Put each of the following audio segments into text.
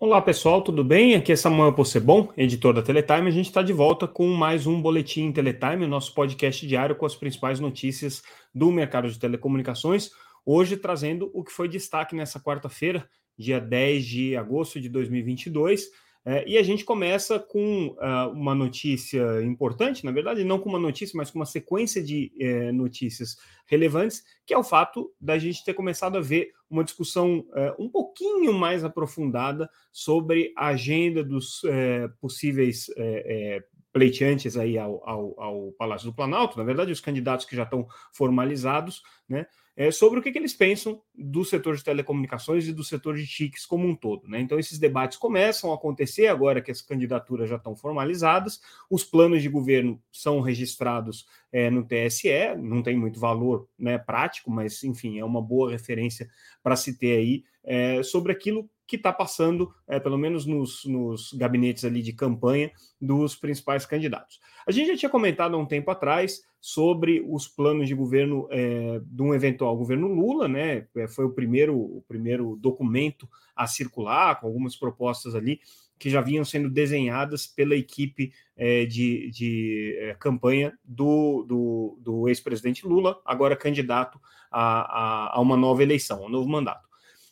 Olá pessoal, tudo bem? Aqui é Samuel Possebon, editor da Teletime. A gente está de volta com mais um Boletim Teletime, nosso podcast diário com as principais notícias do mercado de telecomunicações. Hoje trazendo o que foi destaque nessa quarta-feira, dia 10 de agosto de 2022. É, e a gente começa com uh, uma notícia importante, na verdade, não com uma notícia, mas com uma sequência de é, notícias relevantes, que é o fato da gente ter começado a ver uma discussão é, um pouquinho mais aprofundada sobre a agenda dos é, possíveis pleiteantes aí ao, ao, ao Palácio do Planalto, na verdade, os candidatos que já estão formalizados, né? É, sobre o que, que, eles pensam do setor de telecomunicações e do setor de TICs como um todo. Né? Então, esses debates começam a acontecer agora que as candidaturas já estão formalizadas, os planos de governo são registrados é, no TSE, não tem muito valor né, prático, mas, enfim, é uma boa referência para se ter aí é, sobre aquilo que está passando, é, pelo menos nos, nos, gabinetes ali de campanha dos principais candidatos. A gente já tinha comentado há um tempo atrás sobre os planos de governo é, de um eventual governo Lula, né? É, foi o primeiro, o primeiro documento a circular, com algumas propostas ali que já vinham sendo desenhadas pela equipe é, de, de é, campanha do, do, do ex-presidente Lula, agora candidato a, a, a uma nova eleição, um novo mandato.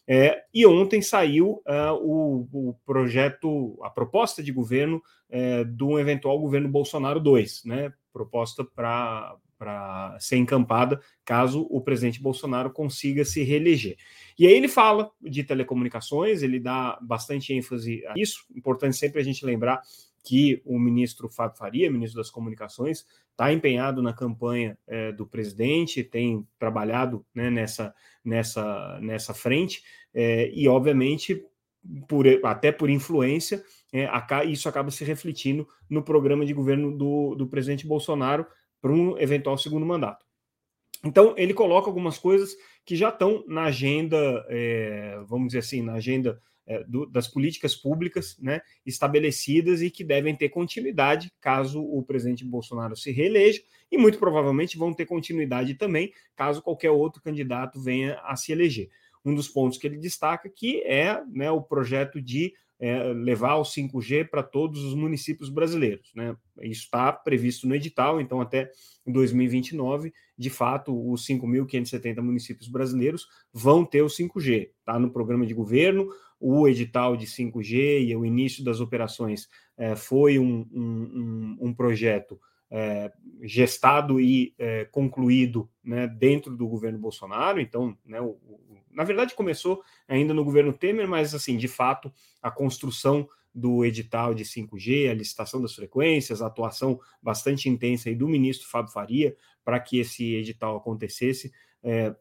É, e ontem saiu uh, o, o, projeto, a proposta de governo é, de um eventual governo Bolsonaro 2, né? Proposta para ser encampada caso o presidente Bolsonaro consiga se reeleger. E aí ele fala de telecomunicações, ele dá bastante ênfase a isso. Importante sempre a gente lembrar que o ministro Fábio Faria, ministro das Comunicações, está empenhado na campanha é, do presidente, tem trabalhado né, nessa, nessa, nessa frente, é, e obviamente, por, até por influência, é, isso acaba se refletindo no programa de governo do, do presidente Bolsonaro para um eventual segundo mandato. Então, ele coloca algumas coisas que já estão na agenda, é, vamos dizer assim, na agenda do, das políticas públicas né, estabelecidas e que devem ter continuidade caso o presidente Bolsonaro se reeleja, e muito provavelmente vão ter continuidade também caso qualquer outro candidato venha a se eleger. Um dos pontos que ele destaca que é né, o projeto de é, levar o 5G para todos os municípios brasileiros. Né? Isso está previsto no edital, então até 2029, de fato, os 5.570 municípios brasileiros vão ter o 5G. Está no programa de governo, o edital de 5G e o início das operações é, foi um, um, um projeto é, gestado e é, concluído né, dentro do governo Bolsonaro. Então, né, o, o, na verdade, começou ainda no governo Temer, mas, assim, de fato, a construção do edital de 5G, a licitação das frequências, a atuação bastante intensa aí do ministro Fábio Faria para que esse edital acontecesse, é,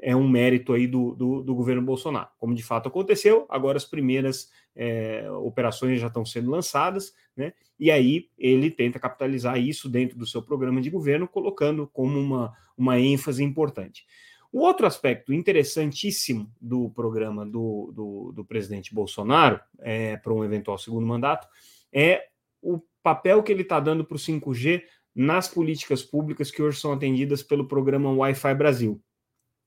é um mérito aí do, do, do, governo Bolsonaro. Como de fato aconteceu, agora as primeiras é, operações já estão sendo lançadas, né? E aí ele tenta capitalizar isso dentro do seu programa de governo, colocando como uma, uma ênfase importante. O outro aspecto interessantíssimo do programa do, do, do presidente Bolsonaro é, para um eventual segundo mandato é o papel que ele está dando para o 5G nas políticas públicas que hoje são atendidas pelo programa Wi-Fi Brasil.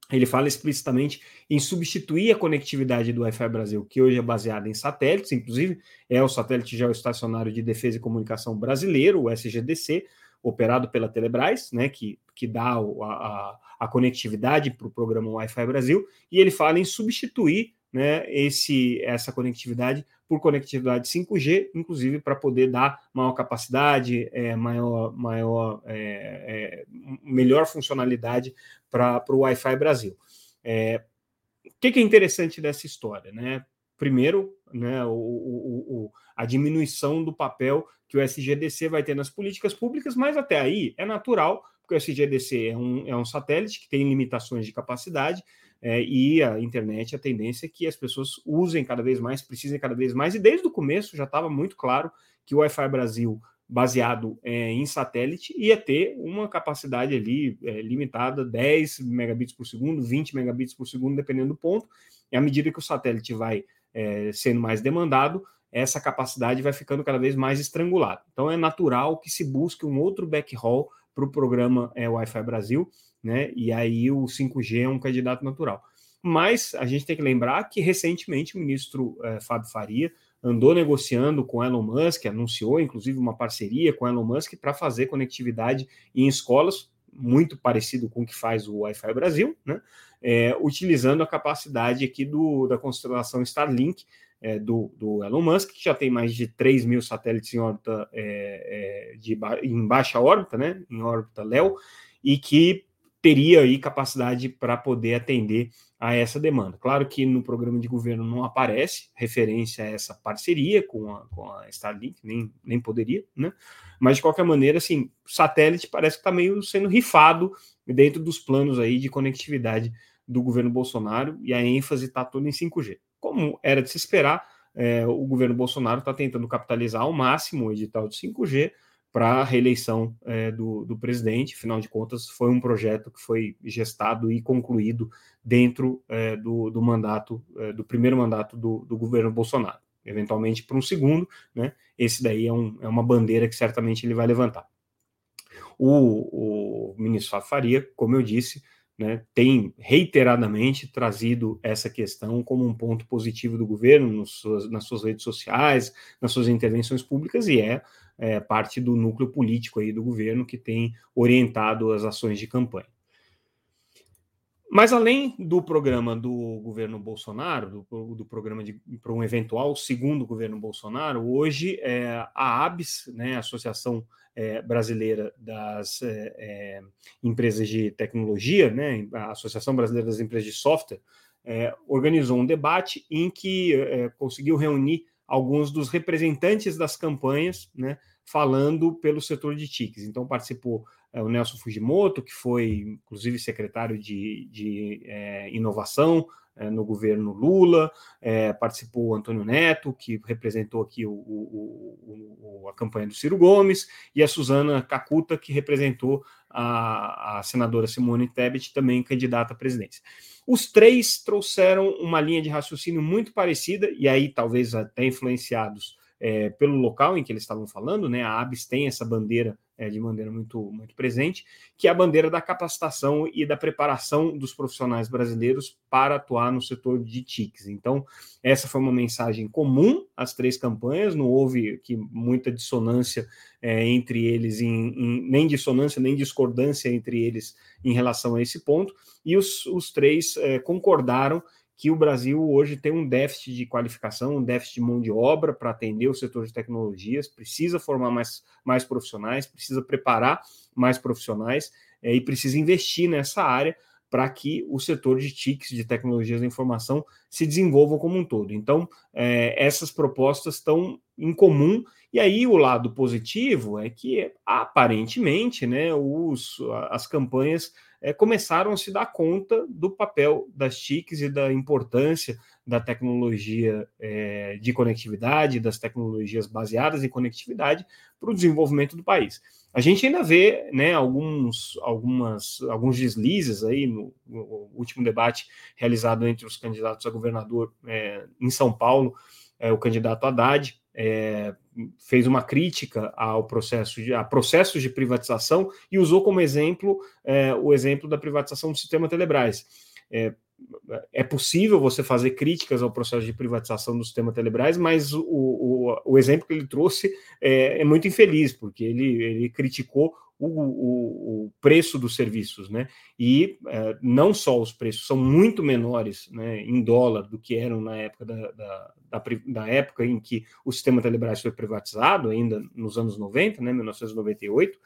Ele fala explicitamente em substituir a conectividade do Wi-Fi Brasil, que hoje é baseada em satélites, inclusive é o satélite geoestacionário de defesa e comunicação brasileiro, o SGDC, operado pela Telebrás, né, que, que dá a, a, a conectividade para o programa Wi-Fi Brasil, e ele fala em substituir né, esse, essa conectividade por conectividade 5G, inclusive para poder dar maior capacidade, é, maior, maior é, é, melhor funcionalidade para o Wi-Fi Brasil. É, o que, que, é interessante dessa história? Né? Primeiro, né, o, o, o, a diminuição do papel que o SGDC vai ter nas políticas públicas, mas até aí é natural, porque o SGDC é um, é um satélite que tem limitações de capacidade, é, e a internet, a tendência é que as pessoas usem cada vez mais, precisem cada vez mais, e desde o começo já estava muito claro que o Wi-Fi Brasil, baseado é, em satélite, ia ter uma capacidade ali é, limitada, 10 megabits por segundo, 20 megabits por segundo, dependendo do ponto, e à medida que o satélite vai é, sendo mais demandado, essa capacidade vai ficando cada vez mais estrangulada. Então é natural que se busque um outro backhaul para o programa é, Wi-Fi Brasil, né? E aí o 5G é um candidato natural. Mas a gente tem que lembrar que recentemente o ministro é, Fábio Faria andou negociando com Elon Musk, anunciou inclusive uma parceria com Elon Musk para fazer conectividade em escolas, muito parecido com o que faz o Wi-Fi Brasil, né? É, utilizando a capacidade aqui do, da constelação Starlink é, do, do, Elon Musk, que já tem mais de 3 mil satélites em órbita é, de, em baixa órbita, né? Em órbita Léo, e que teria aí capacidade para poder atender a essa demanda. Claro que no programa de governo não aparece referência a essa parceria com a, com a Starlink, nem, nem poderia, né? Mas de qualquer maneira, assim, satélite parece que está meio sendo rifado dentro dos planos aí de conectividade do governo Bolsonaro e a ênfase está toda em 5G. Como era de se esperar, é, o governo Bolsonaro está tentando capitalizar ao máximo o edital de 5G para a reeleição é, do, do, presidente. Afinal de contas, foi um projeto que foi gestado e concluído dentro é, do, do, mandato, é, do primeiro mandato do, do governo Bolsonaro. Eventualmente para um segundo, né? Esse daí é, um, é, uma bandeira que certamente ele vai levantar. O, o ministro Faria, como eu disse, né, tem reiteradamente trazido essa questão como um ponto positivo do governo suas, nas suas redes sociais, nas suas intervenções públicas, e é é, parte do núcleo político aí do governo que tem orientado as ações de campanha. Mas além do programa do governo Bolsonaro, do, do programa para um eventual segundo governo Bolsonaro, hoje é, a ABS, né, Associação é, Brasileira das é, é, Empresas de Tecnologia, né, a Associação Brasileira das Empresas de Software, é, organizou um debate em que é, conseguiu reunir alguns dos representantes das campanhas, né, falando pelo setor de TICs. Então, participou o Nelson Fujimoto, que foi, inclusive, secretário de, de é, inovação é, no governo Lula, é, participou o Antônio Neto, que representou aqui o, o, o, a campanha do Ciro Gomes, e a Suzana Cacuta, que representou a, a senadora Simone Tebet, também candidata à presidência. Os três trouxeram uma linha de raciocínio muito parecida, e aí talvez até influenciados é, pelo local em que eles estavam falando, né? A ABS tem essa bandeira é, de maneira muito, muito presente, que é a bandeira da capacitação e da preparação dos profissionais brasileiros para atuar no setor de TICs. Então, essa foi uma mensagem comum às três campanhas, não houve aqui muita dissonância é, entre eles, em, em, nem dissonância, nem discordância entre eles em relação a esse ponto, e os, os três é, concordaram que o Brasil hoje tem um déficit de qualificação, um déficit de mão de obra para atender o setor de tecnologias, precisa formar mais, mais profissionais, precisa preparar mais profissionais é, e precisa investir nessa área para que o setor de TICs, de tecnologias da informação, se desenvolva como um todo. Então, é, essas propostas estão em comum, e aí o lado positivo é que, aparentemente, né, os, as campanhas é, começaram a se dar conta do papel das TICs e da importância da tecnologia é, de conectividade, das tecnologias baseadas em conectividade para o desenvolvimento do país. A gente ainda vê né, alguns, algumas, alguns deslizes aí no, no último debate realizado entre os candidatos a governador é, em São Paulo, é, o candidato Haddad é, fez uma crítica ao processo de, a processos de privatização e usou como exemplo é, o exemplo da privatização do sistema Telebrás. É, é possível você fazer críticas ao processo de privatização do sistema Telebrás, mas o, o, o exemplo que ele trouxe é, é, muito infeliz, porque ele, ele criticou o, o, o, preço dos serviços, né? E é, não só os preços são muito menores né, em dólar do que eram na época da, da, da, da, época em que o sistema Telebrás foi privatizado, ainda nos anos 90, né, 1998,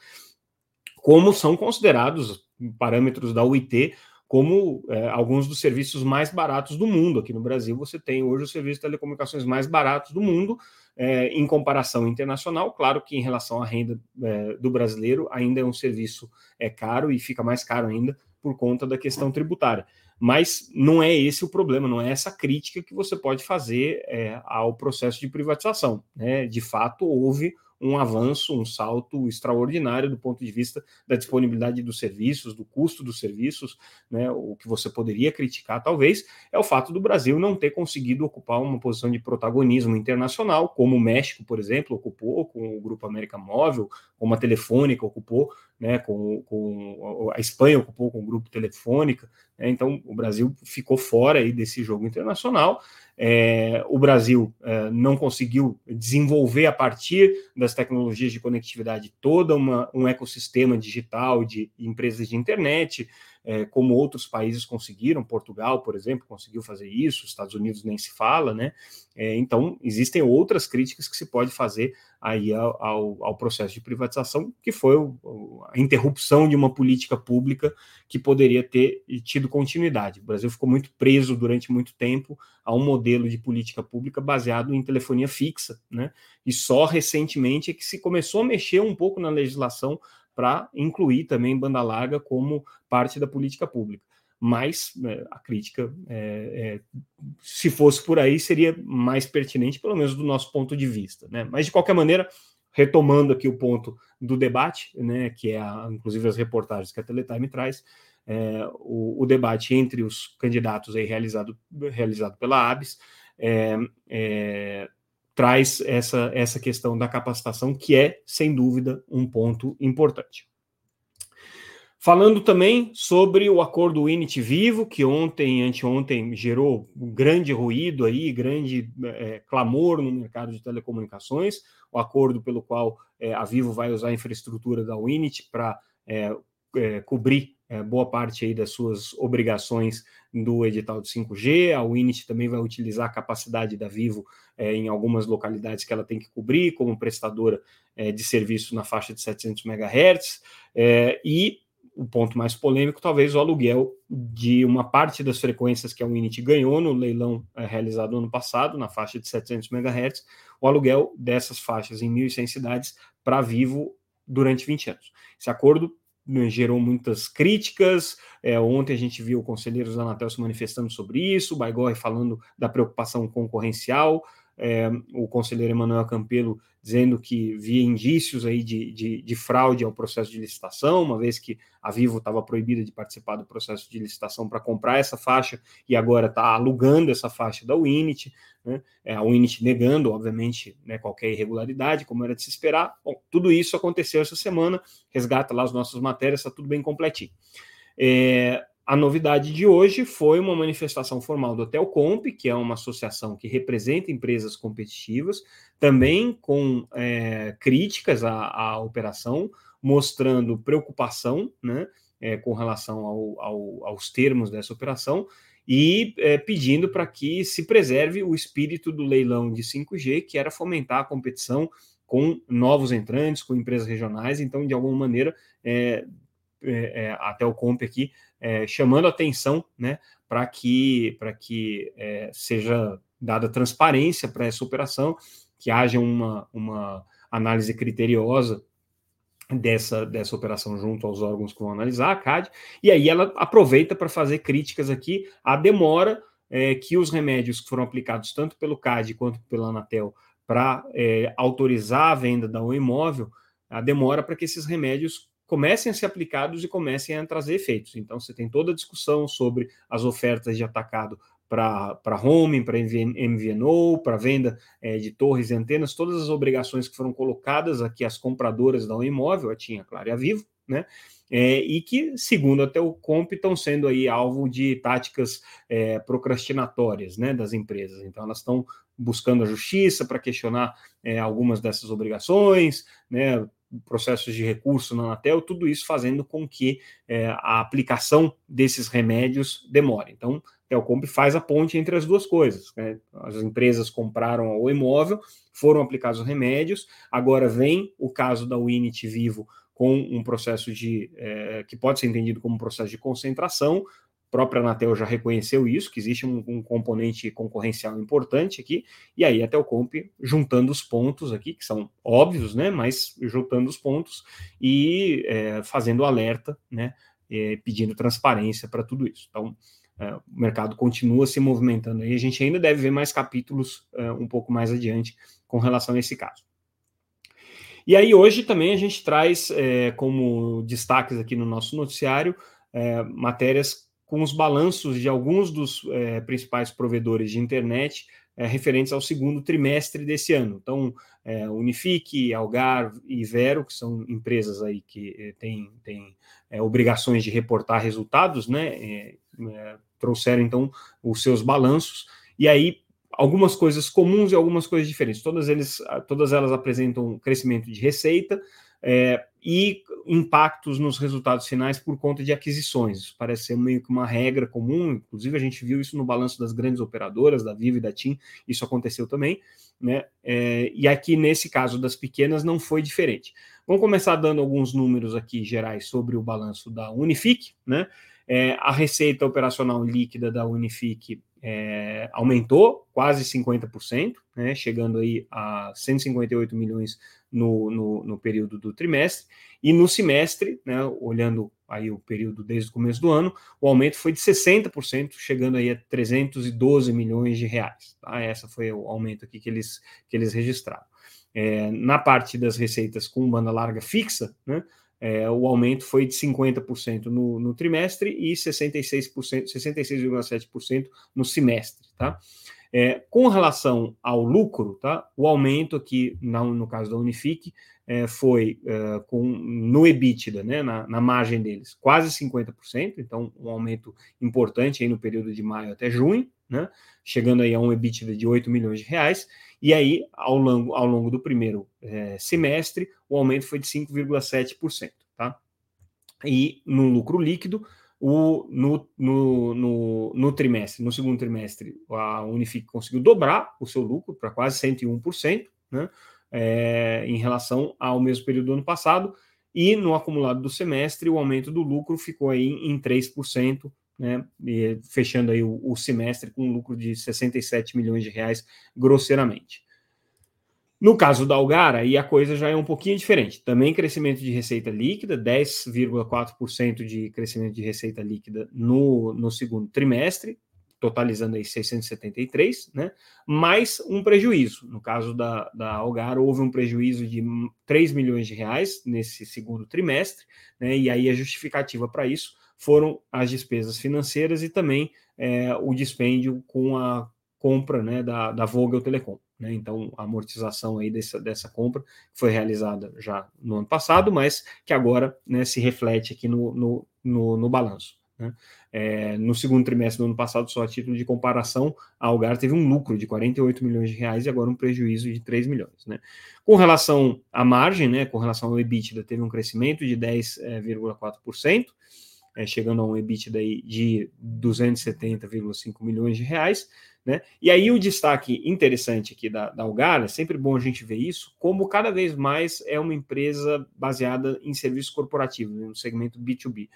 como são considerados parâmetros da UIT como é, alguns dos serviços mais baratos do mundo. Aqui no Brasil, você tem hoje os serviços de telecomunicações mais baratos do mundo, é, em comparação internacional. Claro que, em relação à renda é, do brasileiro, ainda é um serviço é, caro e fica mais caro ainda por conta da questão tributária. Mas não é esse o problema, não é essa crítica que você pode fazer é, ao processo de privatização. Né? De fato, houve um avanço, um salto extraordinário do ponto de vista da disponibilidade dos serviços, do custo dos serviços, né? O que você poderia criticar, talvez, é o fato do Brasil não ter conseguido ocupar uma posição de protagonismo internacional, como o México, por exemplo, ocupou com o Grupo América Móvel, como a Telefônica ocupou né, com, com a Espanha ocupou com o grupo Telefônica, né, então o Brasil ficou fora aí desse jogo internacional. É, o Brasil é, não conseguiu desenvolver a partir das tecnologias de conectividade toda uma, um ecossistema digital de empresas de internet, é, como outros países conseguiram, Portugal, por exemplo, conseguiu fazer isso, Estados Unidos nem se fala, né? É, então, existem outras críticas que se pode fazer aí ao, ao, ao processo de privatização, que foi o, a interrupção de uma política pública que poderia ter tido continuidade. O Brasil ficou muito preso durante muito tempo a um modelo de política pública baseado em telefonia fixa, né? E só recentemente é que se começou a mexer um pouco na legislação para incluir também banda larga como parte da política pública. Mas é, a crítica, é, é, se fosse por aí, seria mais pertinente, pelo menos do nosso ponto de vista. Né? Mas, de qualquer maneira, retomando aqui o ponto do debate, né, que é a, inclusive as reportagens que a Teletime traz, é, o, o, debate entre os candidatos aí realizado, realizado pela ABS é, é, traz essa, essa questão da capacitação, que é, sem dúvida, um ponto importante. Falando também sobre o acordo Unity Vivo, que ontem, anteontem, gerou um grande ruído aí, grande é, clamor no mercado de telecomunicações, o acordo pelo qual é, a Vivo vai usar a infraestrutura da Unity para é, cobrir é, boa parte aí das suas obrigações do edital de 5G. A Winit também vai utilizar a capacidade da Vivo é, em algumas localidades que ela tem que cobrir, como prestadora é, de serviço na faixa de 700 MHz. É, e o ponto mais polêmico, talvez o aluguel de uma parte das frequências que a Winit ganhou no leilão é, realizado no ano passado, na faixa de 700 MHz, o aluguel dessas faixas em 1.100 cidades para Vivo durante 20 anos. Esse acordo gerou muitas críticas. É, ontem a gente viu conselheiros da Anatel se manifestando sobre isso, o Baigorre falando da preocupação concorrencial, é, o conselheiro Emanuel Campelo dizendo que via indícios aí de, de, de, fraude ao processo de licitação, uma vez que a Vivo estava proibida de participar do processo de licitação para comprar essa faixa e agora está alugando essa faixa da Winit, né? é, a Winit negando, obviamente, né, qualquer irregularidade, como era de se esperar. Bom, tudo isso aconteceu essa semana, resgata lá as nossas matérias, está tudo bem completinho. É, a novidade de hoje foi uma manifestação formal do Telcomp, que é uma associação que representa empresas competitivas, também com é, críticas à, à, operação, mostrando preocupação né, é, com relação ao, ao, aos termos dessa operação e é, pedindo para que se preserve o espírito do leilão de 5G, que era fomentar a competição com novos entrantes, com empresas regionais, então, de alguma maneira, é, é, é, a Telcomp aqui é, chamando atenção né, para que, que é, seja dada transparência para essa operação, que haja uma, uma análise criteriosa dessa, dessa operação junto aos órgãos que vão analisar, a CAD, e aí ela aproveita para fazer críticas aqui à demora é, que os remédios que foram aplicados tanto pelo CAD quanto pela Anatel para é, autorizar a venda da um imóvel, a demora para que esses remédios comecem a ser aplicados e comecem a trazer efeitos. Então, você tem toda a discussão sobre as ofertas de atacado para home, para MVNO, para venda é, de torres e antenas, todas as obrigações que foram colocadas aqui às compradoras da um imóvel, a Tinha Claro e a Vivo, né? É, e que, segundo até o Comp, estão sendo aí alvo de táticas é, procrastinatórias né, das empresas. Então, elas estão buscando a justiça para questionar é, algumas dessas obrigações, né, processos de recurso na Anatel, tudo isso fazendo com que é, a aplicação desses remédios demore. Então, a Telcomp faz a ponte entre as duas coisas. Né? As empresas compraram o imóvel, foram aplicados os remédios, agora vem o caso da Unity Vivo com um processo de é, que pode ser entendido como um processo de concentração, própria Anatel já reconheceu isso, que existe um, um, componente concorrencial importante aqui, e aí a Telcomp juntando os pontos aqui, que são óbvios, né, mas juntando os pontos e é, fazendo alerta, né, é, pedindo transparência para tudo isso. Então, é, o mercado continua se movimentando e a gente ainda deve ver mais capítulos é, um pouco mais adiante com relação a esse caso. E aí, hoje também a gente traz é, como destaques aqui no nosso noticiário é, matérias com os balanços de alguns dos é, principais provedores de internet é, referentes ao segundo trimestre desse ano. Então, é, Unifique, Algar e Vero, que são empresas aí que é, têm, têm é, obrigações de reportar resultados, né? É, trouxeram então os seus balanços e aí algumas coisas comuns e algumas coisas diferentes. Todas, eles, todas elas apresentam crescimento de receita é, e impactos nos resultados finais por conta de aquisições. Isso parece ser meio que uma regra comum, inclusive a gente viu isso no balanço das grandes operadoras, da Vivo e da TIM, isso aconteceu também, né? É, e aqui nesse caso das pequenas não foi diferente. Vamos começar dando alguns números aqui gerais sobre o balanço da Unifique, né? É, a receita operacional líquida da Unifique é, aumentou quase 50%, né, chegando aí a 158 milhões no, no, no, período do trimestre, e no semestre, né, olhando aí o período desde o começo do ano, o aumento foi de 60%, chegando aí a 312 milhões de reais. Tá? Essa foi o aumento aqui que eles, que eles registraram. É, na parte das receitas com banda larga fixa, né, é, o aumento foi de 50% no, no trimestre e 66%, 66,7% no semestre, tá? É, com relação ao lucro, tá? O aumento aqui, no, no caso da Unifique, é, foi é, com, no EBITDA, né, na, na, margem deles, quase 50%, então um aumento importante aí no período de maio até junho, né, chegando aí a um EBITDA de 8 milhões de reais, e aí, ao longo, ao longo do primeiro é, semestre, o aumento foi de 5,7%. Tá? E no lucro líquido, o, no, no, no, no, trimestre, no segundo trimestre, a Unifique conseguiu dobrar o seu lucro para quase 101%, né, é, em relação ao mesmo período do ano passado, e no acumulado do semestre, o aumento do lucro ficou aí em 3%, né, fechando aí o, o, semestre com um lucro de 67 milhões de reais, grosseiramente. No caso da Algar, aí a coisa já é um pouquinho diferente. Também crescimento de receita líquida, 10,4% de crescimento de receita líquida no, no segundo trimestre, totalizando aí 673, né? Mais um prejuízo. No caso da, da Algar, houve um prejuízo de 3 milhões de reais nesse segundo trimestre, né? E aí a justificativa para isso foram as despesas financeiras e também é, o dispêndio com a compra né, da, da Vogel Telecom. Né? Então, a amortização aí dessa, dessa compra foi realizada já no ano passado, mas que agora né, se reflete aqui no, no, no, no balanço. Né? É, no segundo trimestre do ano passado, só a título de comparação, a Algar teve um lucro de 48 milhões de reais e agora um prejuízo de 3 milhões. Né? Com relação à margem, né, com relação ao EBITDA, teve um crescimento de 10,4% é, chegando a um EBITDA de 270,5 milhões de reais. Né? E aí o destaque interessante aqui da, da Algar, é sempre bom a gente ver isso, como cada vez mais é uma empresa baseada em serviços corporativos, né, no segmento B2B.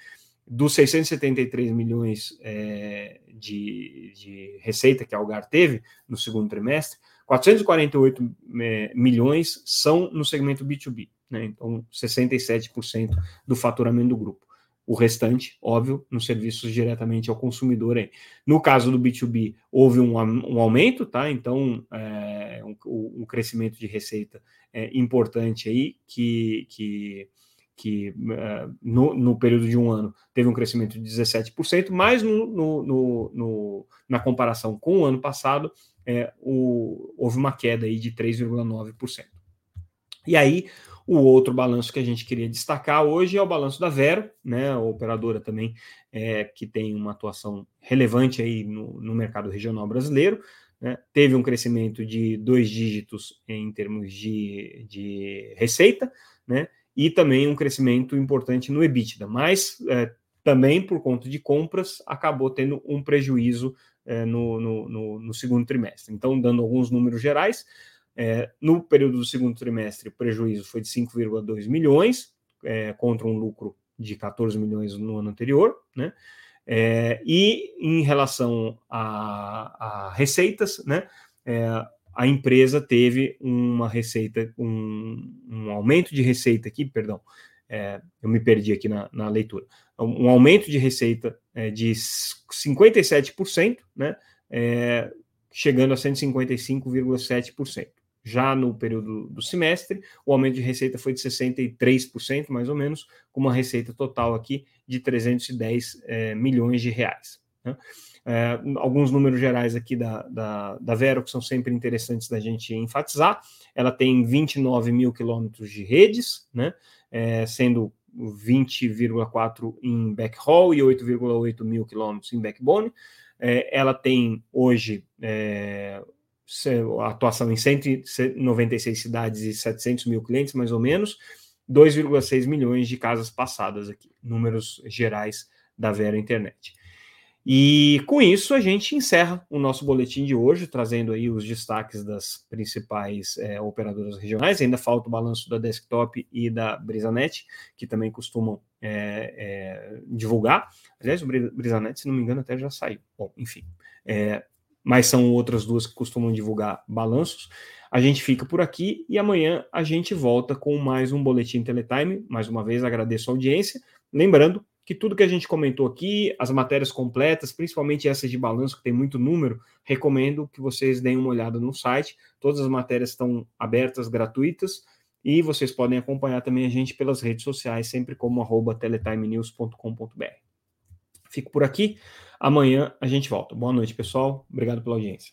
Dos 673 milhões é, de, de receita que a Algar teve no segundo trimestre, 448 é, milhões são no segmento B2B, né? então 67% do faturamento do grupo o restante, óbvio, nos serviços diretamente ao consumidor. Aí. No caso do B2B, houve um, um aumento, tá? Então, é, um, um, crescimento de receita é, importante aí, que, que, que uh, no, no, período de um ano teve um crescimento de 17%, mas no, no, no na comparação com o ano passado, é, o, houve uma queda aí de 3,9%. E aí, o outro balanço que a gente queria destacar hoje é o balanço da Vero, né, a operadora também é, que tem uma atuação relevante aí no, no mercado regional brasileiro. Né, teve um crescimento de dois dígitos em termos de, de receita, né, e também um crescimento importante no EBITDA, mas é, também por conta de compras acabou tendo um prejuízo é, no, no, no, no segundo trimestre. Então, dando alguns números gerais, é, no período do segundo trimestre, o prejuízo foi de 5,2 milhões, é, contra um lucro de 14 milhões no ano anterior, né? É, e em relação a, a receitas, né? É, a empresa teve uma receita, um, um, aumento de receita aqui, perdão, é, eu me perdi aqui na, na leitura, um aumento de receita é, de 57%, né? chegando a 155,7%. Já no período do semestre, o aumento de receita foi de 63%, mais ou menos, com uma receita total aqui de 310 é, milhões de reais. Né? É, alguns números gerais aqui da, da, da Vero que são sempre interessantes da gente enfatizar. Ela tem 29 mil quilômetros de redes, né? É, sendo 20,4 em backhaul e 8,8 mil quilômetros em backbone. É, ela tem hoje é, atuação em 196 cidades e 700 mil clientes, mais ou menos, 2,6 milhões de casas passadas aqui, números gerais da Vera Internet. E com isso a gente encerra o nosso boletim de hoje, trazendo aí os destaques das principais é, operadoras regionais. Ainda falta o balanço da Desktop e da Brisanet, que também costumam é, é, divulgar. Aliás, o Brisanet, se não me engano, até já saiu. Bom, enfim. Mas são outras duas que costumam divulgar balanços. A gente fica por aqui e amanhã a gente volta com mais um Boletim Teletime. Mais uma vez agradeço a audiência. Lembrando que tudo que a gente comentou aqui, as matérias completas, principalmente essas de balanço, que tem muito número, recomendo que vocês deem uma olhada no site. Todas as matérias estão abertas, gratuitas, e vocês podem acompanhar também a gente pelas redes sociais, sempre como teletimenews.com.br. Fico por aqui. Amanhã a gente volta. Boa noite, pessoal. Obrigado pela audiência.